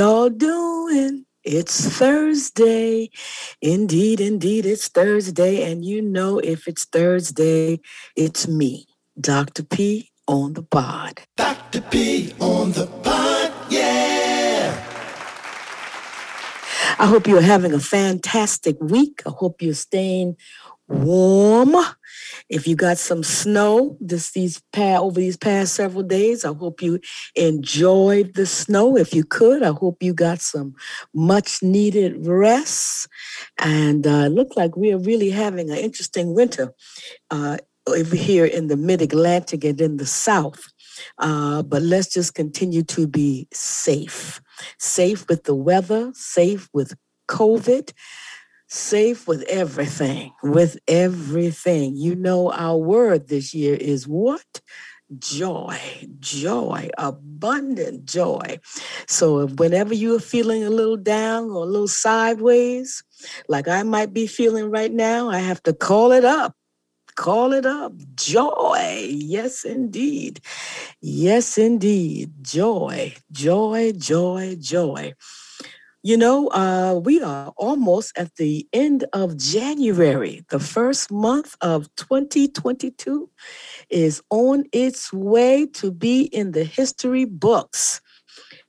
hello, family. How y'all doing? It's Thursday. Indeed, indeed, it's Thursday. And you know, if it's Thursday, it's me, Dr. P, on the pod. Dr. P on the pod, yeah. I hope you're having a fantastic week. I hope you're staying warm. If you got some snow this these past over these past several days, I hope you enjoyed the snow. If you could, I hope you got some much needed rest. And uh, like we are really having an interesting winter uh, over here in the Mid Atlantic and in the South. Uh, but let's just continue to be safe, safe with the weather, safe with COVID safe with everything, with everything. You know, our word this year is what? Joy, joy, abundant joy. So, whenever you are feeling a little down or a little sideways, like I might be feeling right now, I have to call it up. Call it up. Joy. Yes, indeed. Yes, indeed. Joy, joy, joy, joy. You know, uh, we are almost at the end of January. The first month of 2022 is on its way to be in the history books.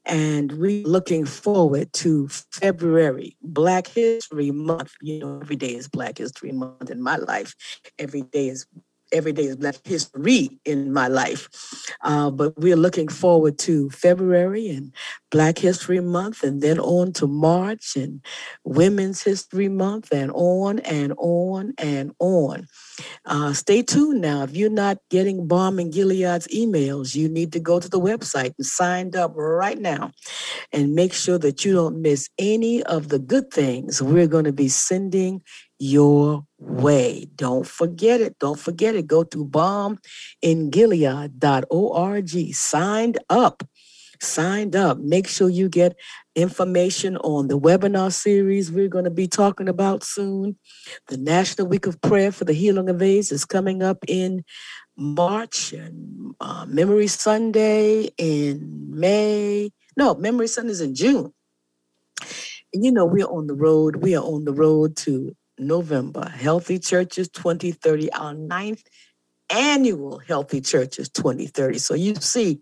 And we're looking forward to February, Black History Month. You know, every day is Black History Month in my life. Every day is every day is Black History in my life. Uh, but we're looking forward to February and Black History Month, and then on to March and Women's History Month, and on and on and on. Uh, stay tuned now. If you're not getting Balm in Gilead's emails, you need to go to the website and sign up right now and make sure that you don't miss any of the good things we're going to be sending your way. Don't forget it. Don't forget it. Go to balmingilead.org. Signed up. Signed up. Make sure you get information on the webinar series we're going to be talking about soon. The National Week of Prayer for the Healing of AIDS is coming up in March and uh, Memory Sunday in May. No, Memory Sunday is in June. And you know, we're on the road. We are on the road to November. Healthy Churches 2030, our ninth annual Healthy Churches 2030. So you see,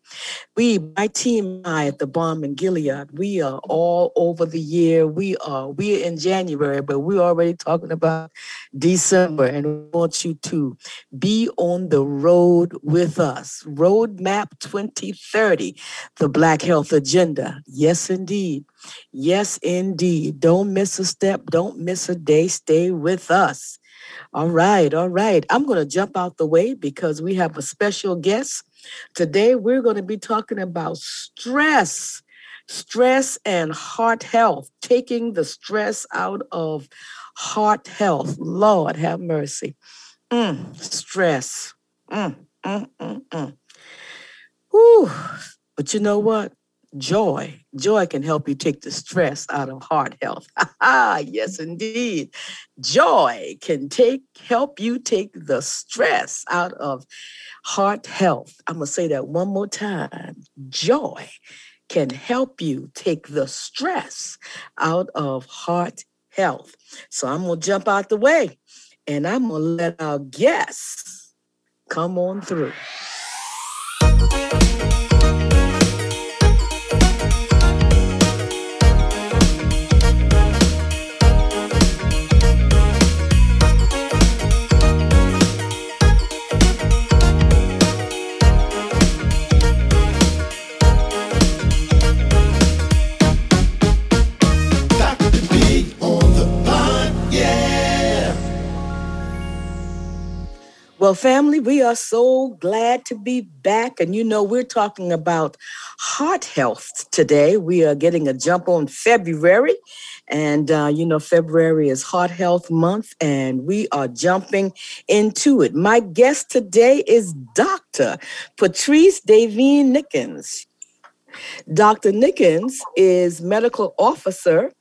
we, my team I at the Balm in Gilead, we are all over the year. We are, we're in January, but we're already talking about December and we want you to be on the road with us. Roadmap 2030, the Black Health Agenda. Yes, indeed. Yes, indeed. Don't miss a step. Don't miss a day. Stay with us. All right, all right. I'm going to jump out the way because we have a special guest. Today, we're going to be talking about stress, stress and heart health, taking the stress out of heart health. Lord, have mercy. Mm, stress. Mm, mm, mm, mm. Whew. But you know what? Joy. Joy can help you take the stress out of heart health. Ah, yes, indeed. Joy can take help you take the stress out of heart health. I'm going to say that one more time. Joy can help you take the stress out of heart health. So I'm going to jump out the way and I'm going to let our guests come on through. Well, family, we are so glad to be back. And you know, we're talking about heart health today. We are getting a jump on February. And, uh, you know, February is Heart Health Month, and we are jumping into it. My guest today is Dr. Patrice Desvigne-Nickens. Dr. Nickens is medical officer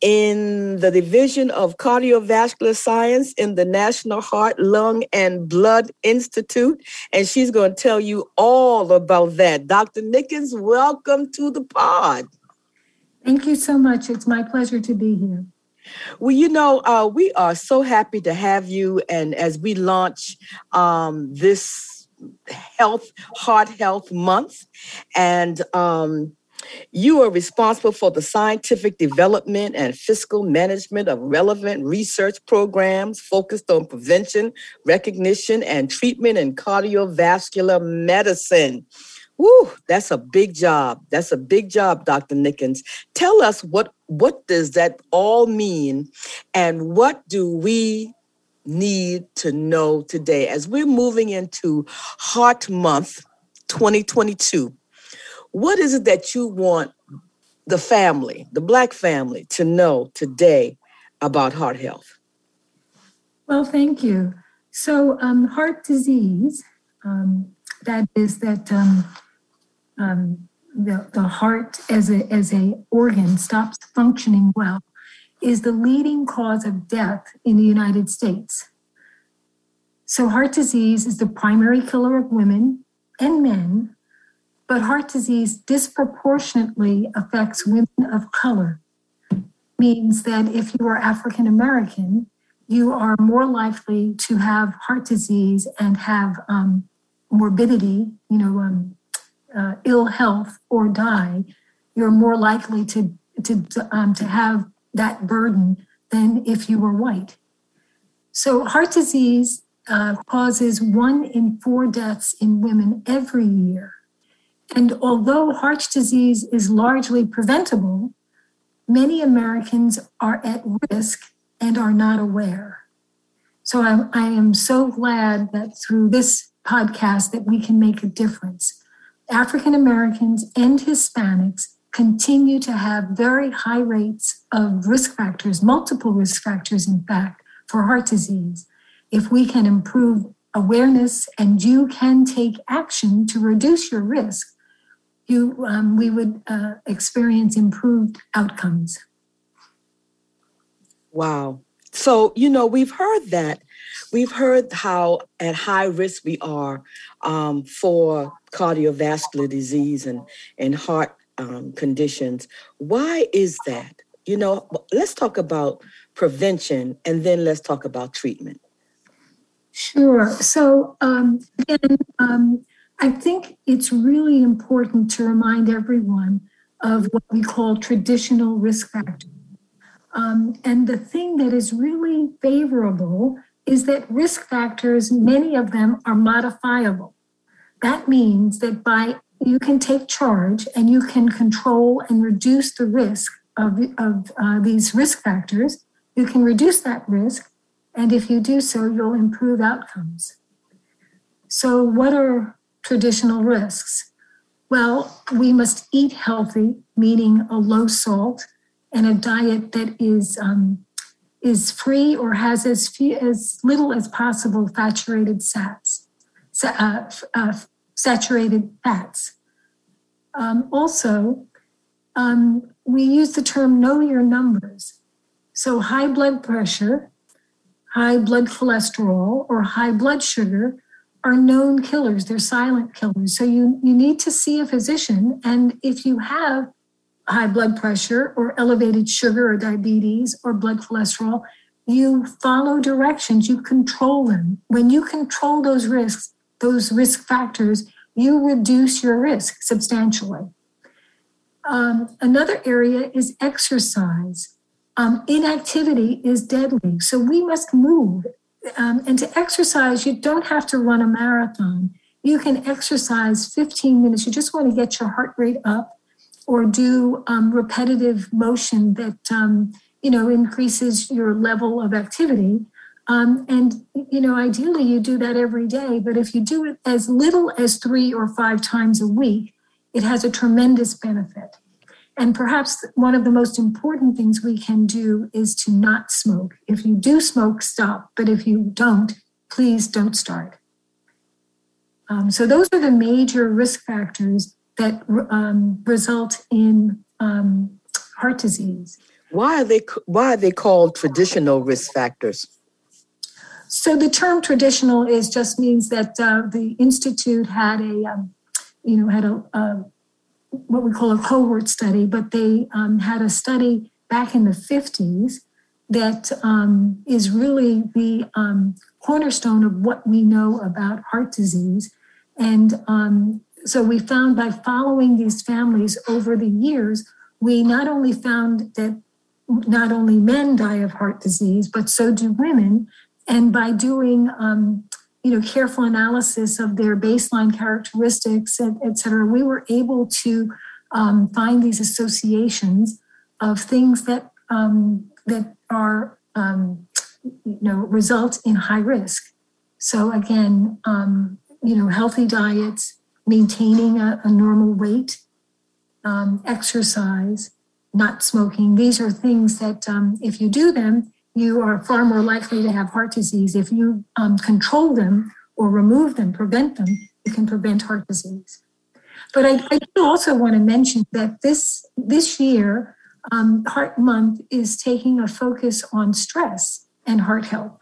in the Division of Cardiovascular Science in the National Heart, Lung, and Blood Institute. And she's going to tell you all about that. Dr. Nickens, welcome to the pod. Thank you so much. It's my pleasure to be here. Well, you know, uh, we are so happy to have you. And as we launch um, this health, heart health month, and um, you are responsible for the scientific development and fiscal management of relevant research programs focused on prevention, recognition, and treatment in cardiovascular medicine. Woo, that's a big job. That's a big job, Dr. Nickens. Tell us what what does that all mean and what do we need to know today as we're moving into Heart Month 2022? What is it that you want the family, the Black family, to know today about heart health? Well, thank you. So, um, heart disease, um, that is that um, um, the, the heart as a, as a organ stops functioning well, is the leading cause of death in the United States. So, heart disease is the primary killer of women and men but heart disease disproportionately affects women of color. Means that if you are African American, you are more likely to have heart disease and have um, morbidity, you know, um, uh, ill health or die. You're more likely to to um, to have that burden than if you were white. So heart disease uh, causes one in four deaths in women every year. And although heart disease is largely preventable, many Americans are at risk and are not aware. So I, I, am so glad that through this podcast that we can make a difference. African Americans and Hispanics continue to have very high rates of risk factors, multiple risk factors, in fact, for heart disease. If we can improve awareness and you can take action to reduce your risk, you um, we would uh, experience improved outcomes. Wow. So, you know, we've heard that. We've heard how at high risk we are um, for cardiovascular disease and, and heart um, conditions. Why is that? You know, let's talk about prevention and then let's talk about treatment. Sure. So, um, again, um, I think it's really important to remind everyone of what we call traditional risk factors. Um, and the thing that is really favorable is that risk factors, many of them are modifiable. That means that by you can take charge and you can control and reduce the risk of, of uh, these risk factors. You can reduce that risk, and if you do so, you'll improve outcomes. So, what are traditional risks? Well, we must eat healthy, meaning a low salt and a diet that is um, is free or has as few as little as possible saturated fats, uh, uh, saturated fats. Um, also, um, we use the term know your numbers. So, high blood pressure, high blood cholesterol, or high blood sugar are known killers. They're silent killers. So you, you need to see a physician. And if you have high blood pressure or elevated sugar or diabetes or blood cholesterol, you follow directions, you control them. When you control those risks, those risk factors, you reduce your risk substantially. Um, another area is exercise. Um, inactivity is deadly. So we must move um, and to exercise, you don't have to run a marathon. You can exercise 15 minutes. You just want to get your heart rate up or do um, repetitive motion that, um, you know, increases your level of activity. Um, and, you know, ideally you do that every day. But if you do it as little as three or five times a week, it has a tremendous benefit. And perhaps one of the most important things we can do is to not smoke. If you do smoke, stop. But if you don't, please don't start. Um, so, those are the major risk factors that um, result in um, heart disease. Why are they why are they called traditional risk factors? So the term traditional is just means that uh, the institute had a, um, you know, had a, a, what we call a cohort study, but they um, had a study back in the 50s that um, is really the um, cornerstone of what we know about heart disease. And um, so we found by following these families over the years, we not only found that not only men die of heart disease, but so do women. And by doing, um, you know, careful analysis of their baseline characteristics, et, et cetera, we were able to um, find these associations of things that um, that are, um, you know, result in high risk. So again, um, you know, healthy diets, maintaining a, a normal weight, um, exercise, not smoking. These are things that, um, if you do them, you are far more likely to have heart disease. If you um, control them or remove them, prevent them, you can prevent heart disease. But I, I do also want to mention that this this year, um, Heart Month is taking a focus on stress and heart health.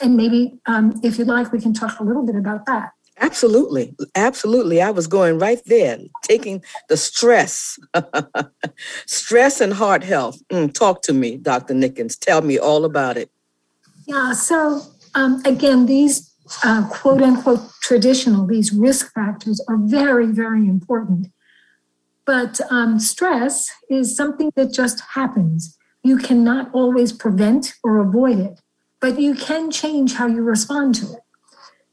And maybe, um, if you'd like, we can talk a little bit about that. Absolutely. Absolutely. I was going right there, taking the stress, stress and heart health. Mm, talk to me, Dr. Nickens. Tell me all about it. Yeah. So, um, again, these uh, quote unquote traditional, these risk factors are very, very important. But um, stress is something that just happens. You cannot always prevent or avoid it, but you can change how you respond to it.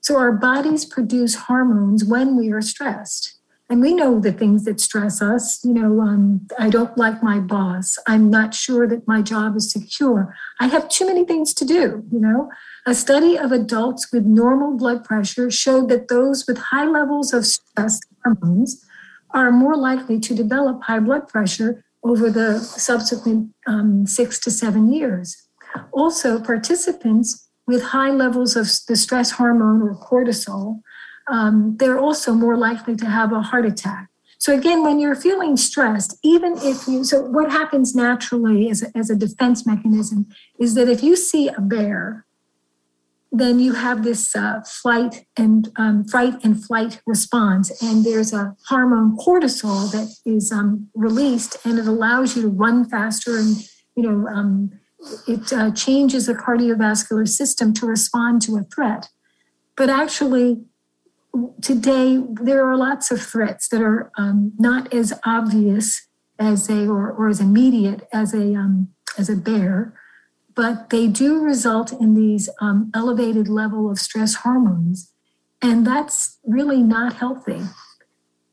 So our bodies produce hormones when we are stressed. And we know the things that stress us. You know, um, I don't like my boss. I'm not sure that my job is secure. I have too many things to do. You know, a study of adults with normal blood pressure showed that those with high levels of stress hormones are more likely to develop high blood pressure over the subsequent um, six to seven years. Also, participants with high levels of the stress hormone or cortisol, um, they're also more likely to have a heart attack. So again, when you're feeling stressed, even if you, so what happens naturally as a, as a defense mechanism is that if you see a bear, then you have this uh, flight and um, fright and flight response, and there's a hormone cortisol that is um, released, and it allows you to run faster and you know um, it uh, changes the cardiovascular system to respond to a threat. But actually, today there are lots of threats that are um, not as obvious as a or, or as immediate as a um, as a bear, but they do result in these um, elevated level of stress hormones, and that's really not healthy.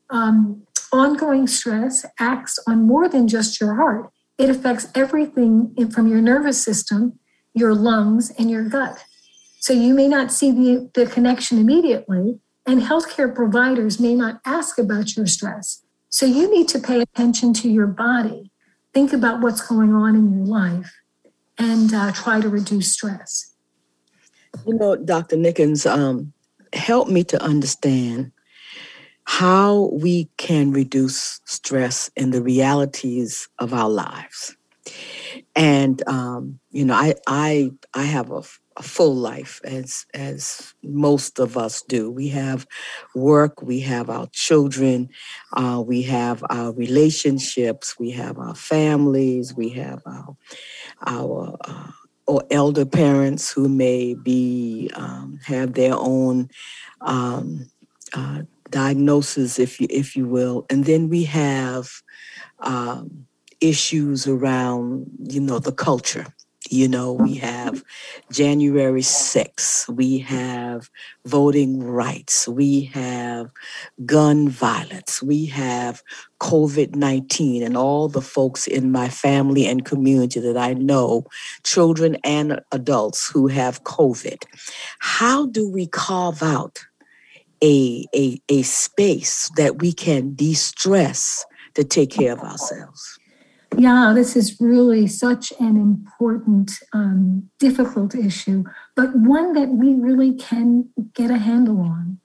Um, ongoing stress acts on more than just your heart it affects everything from your nervous system, your lungs, and your gut. So you may not see the, the connection immediately, and healthcare providers may not ask about your stress. So you need to pay attention to your body, think about what's going on in your life, and uh, try to reduce stress. You know, Dr. Nickens, um, help me to understand how we can reduce stress in the realities of our lives. And um, you know, I I I have a, a, full life as as most of us do. We have work, we have our children, uh, we have our relationships, we have our families, we have our our uh, or elder parents who may be um, have their own um, uh, diagnosis, if you if you will, and then we have um, issues around you know the culture. You know, we have January 6th, we have voting rights, we have gun violence, we have COVID 19, and all the folks in my family and community that I know, children and adults who have COVID. How do we carve out a, a, a space that we can de stress to take care of ourselves. Yeah, this is really such an important, um, difficult issue, but one that we really can get a handle on.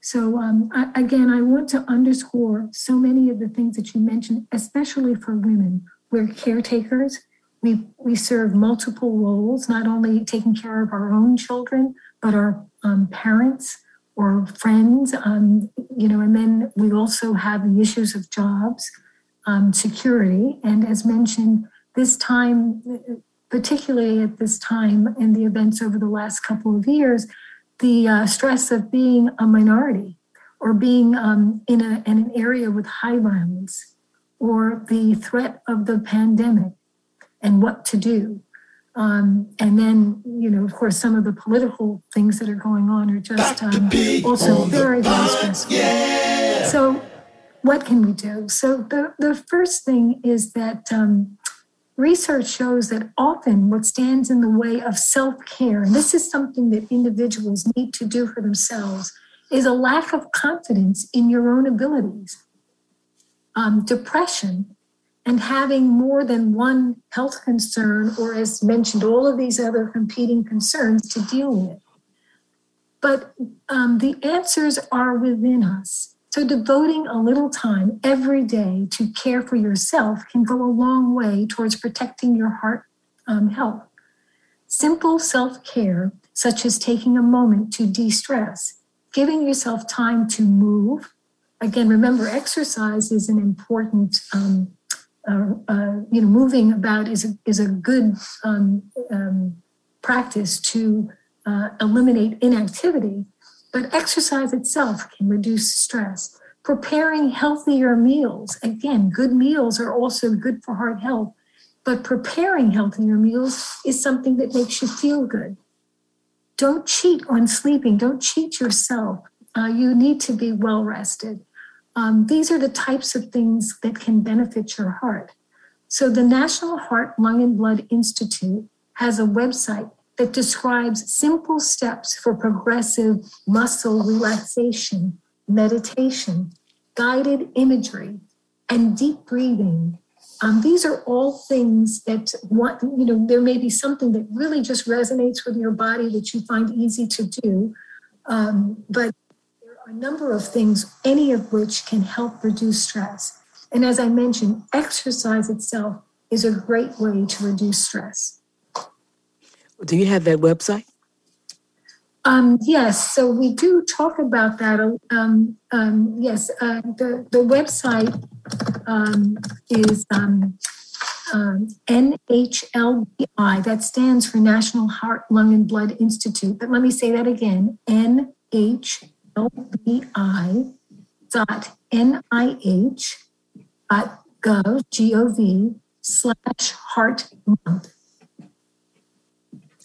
So, um, I, again, I want to underscore so many of the things that you mentioned, especially for women. we're caretakers. We, we serve multiple roles, not only taking care of our own children, but our um, parents or friends, um, you know, and then we also have the issues of jobs, um, security, and as mentioned, this time, particularly at this time in the events over the last couple of years, the uh, stress of being a minority or being um, in, a, in an area with high violence or the threat of the pandemic and what to do. Um, and then, you know, of course, some of the political things that are going on are just um, also very, very stressful. Yeah. So, what can we do? So, the, the first thing is that um, research shows that often what stands in the way of self care, and this is something that individuals need to do for themselves, is a lack of confidence in your own abilities. Um, depression and having more than one health concern, or as mentioned, all of these other competing concerns to deal with. But um, the answers are within us. So, devoting a little time every day to care for yourself can go a long way towards protecting your heart um, health. Simple self care, such as taking a moment to de stress, giving yourself time to move. Again, remember, exercise is an important um, uh, uh, you know, moving about is a, is a good um, um, practice to uh, eliminate inactivity, but exercise itself can reduce stress. Preparing healthier meals, again, good meals are also good for heart health, but preparing healthier meals is something that makes you feel good. Don't cheat on sleeping, don't cheat yourself. Uh, you need to be well rested. Um, these are the types of things that can benefit your heart. So, the National Heart, Lung, and Blood Institute has a website that describes simple steps for progressive muscle relaxation, meditation, guided imagery, and deep breathing. Um, these are all things that want, you know, there may be something that really just resonates with your body that you find easy to do. Um, but a number of things, any of which can help reduce stress. And as I mentioned, exercise itself is a great way to reduce stress. Do you have that website? Um, yes, so we do talk about that. Um, um, yes, uh, the, the website um, is um, um, NHLBI, that stands for National Heart, Lung, and Blood Institute. But let me say that again NH lbi dot nih dot gov, G-O-V, slash heart month.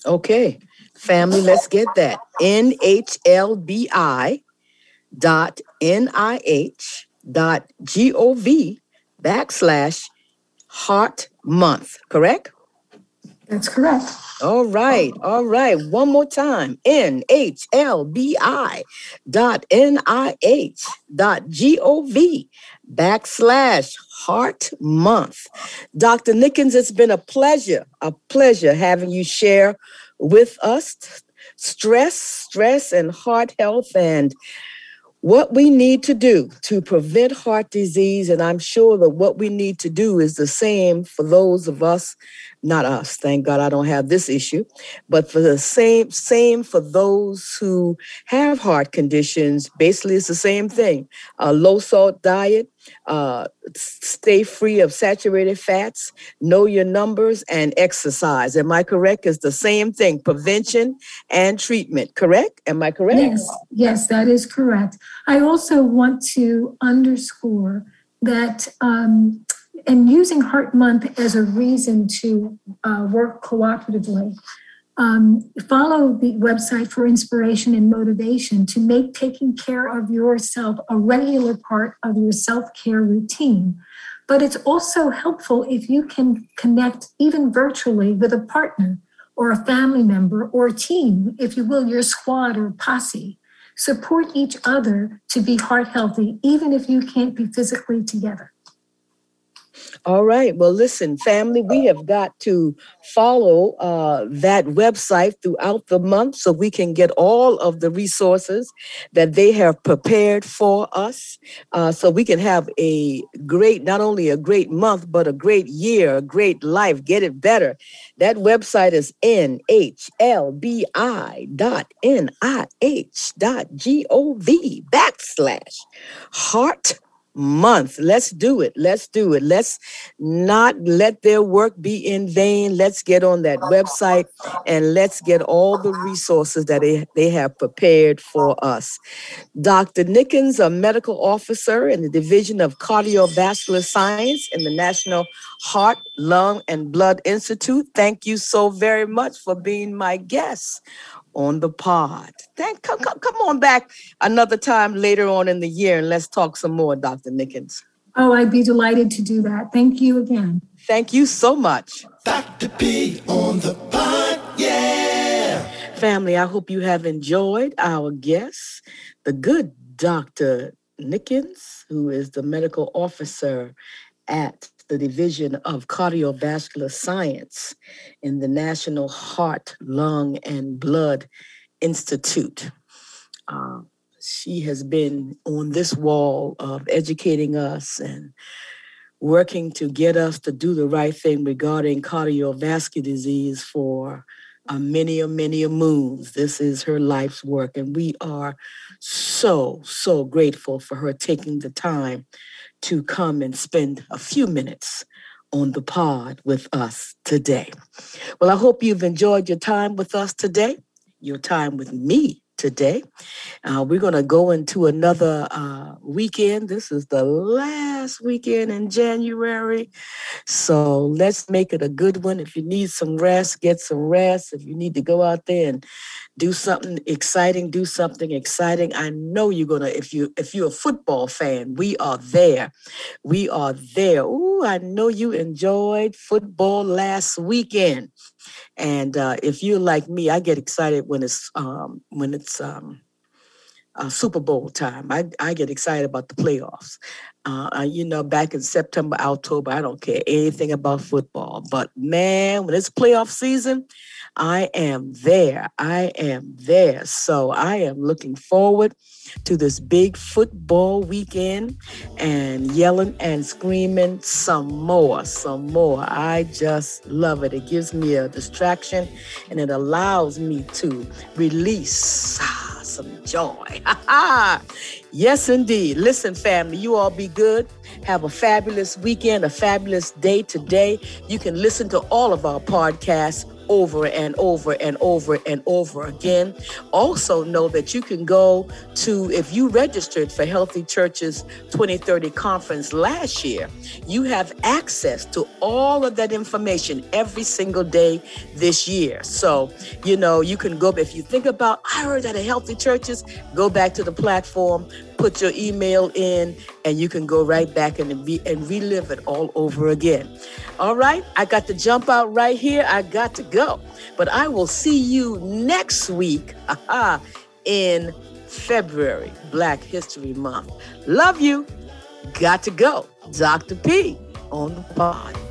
Okay, family, let's get that. NHLBI dot NIH dot G-O-V backslash heart month, correct? That's correct. All right, all right. One more time. NHLBI dot NIH dot G O V backslash heart month. Dr. Nickens, it's been a pleasure, a pleasure having you share with us stress, stress and heart health and what we need to do to prevent heart disease. And I'm sure that what we need to do is the same for those of us not us thank god i don't have this issue but for the same same for those who have heart conditions basically it's the same thing a low salt diet uh, stay free of saturated fats know your numbers and exercise. Am i correct? It's the same thing prevention and treatment correct? Am i correct? Yes yes that is correct. I also want to underscore that um, and using Heart Month as a reason to uh, work cooperatively. Um, follow the website for inspiration and motivation to make taking care of yourself a regular part of your self care routine. But it's also helpful if you can connect even virtually with a partner or a family member or a team, if you will, your squad or posse. Support each other to be heart healthy, even if you can't be physically together. All right. Well, listen, family, we have got to follow uh, that website throughout the month so we can get all of the resources that they have prepared for us. Uh, so we can have a great, not only a great month, but a great year, a great life. Get it better. That website is nhlbi dot nih dot gov backslash heart month. Let's do it. Let's do it. Let's not let their work be in vain. Let's get on that website and let's get all the resources that they, they have prepared for us. Dr. Nickens, a medical officer in the Division of Cardiovascular Science in the National Heart, Lung, and Blood Institute, thank you so very much for being my guest on the pod. Thank come, come, come on back another time later on in the year and let's talk some more, Dr. Nickens. Oh, I'd be delighted to do that. Thank you again. Thank you so much. Dr. P on the pod, yeah. Family, I hope you have enjoyed our guest, the good Dr. Nickens, who is the medical officer at the Division of Cardiovascular Science in the National Heart, Lung, and Blood Institute. Uh, she has been on this wall of educating us and working to get us to do the right thing regarding cardiovascular disease for uh, many, many moons. This is her life's work, and we are so, so grateful for her taking the time to come and spend a few minutes on the pod with us today. Well, I hope you've enjoyed your time with us today, your time with me today. Uh, we're going to go into another uh, weekend. This is the last weekend in January. So let's make it a good one. If you need some rest, get some rest. If you need to go out there and do something exciting, do something exciting. I know you're gonna, if you if you're a football fan, we are there. We are there. Ooh, I know you enjoyed football last weekend. And uh, if you're like me, I get excited when it's um, when it's um, uh, Super Bowl time. I, I get excited about the playoffs. Uh, you know, back in September, October, I don't care anything about football. But man, when it's playoff season, I am there. I am there. So I am looking forward to this big football weekend and yelling and screaming some more, some more. I just love it. It gives me a distraction and it allows me to release some joy. yes, indeed. Listen, family, you all be good. Have a fabulous weekend, a fabulous day today. You can listen to all of our podcasts over and over and over and over again. Also, know that you can go to, if you registered for Healthy Churches 2030 conference last year, you have access to all of that information every single day this year. So, you know, you can go, if you think about, I heard that at Healthy Churches, go back to the platform, put your email in, and you can go right back and, re- and relive it all over again. All right, I got to jump out right here. I got to go. But I will see you next week in February, Black History Month. Love you. Got to go. Dr. P on the pod.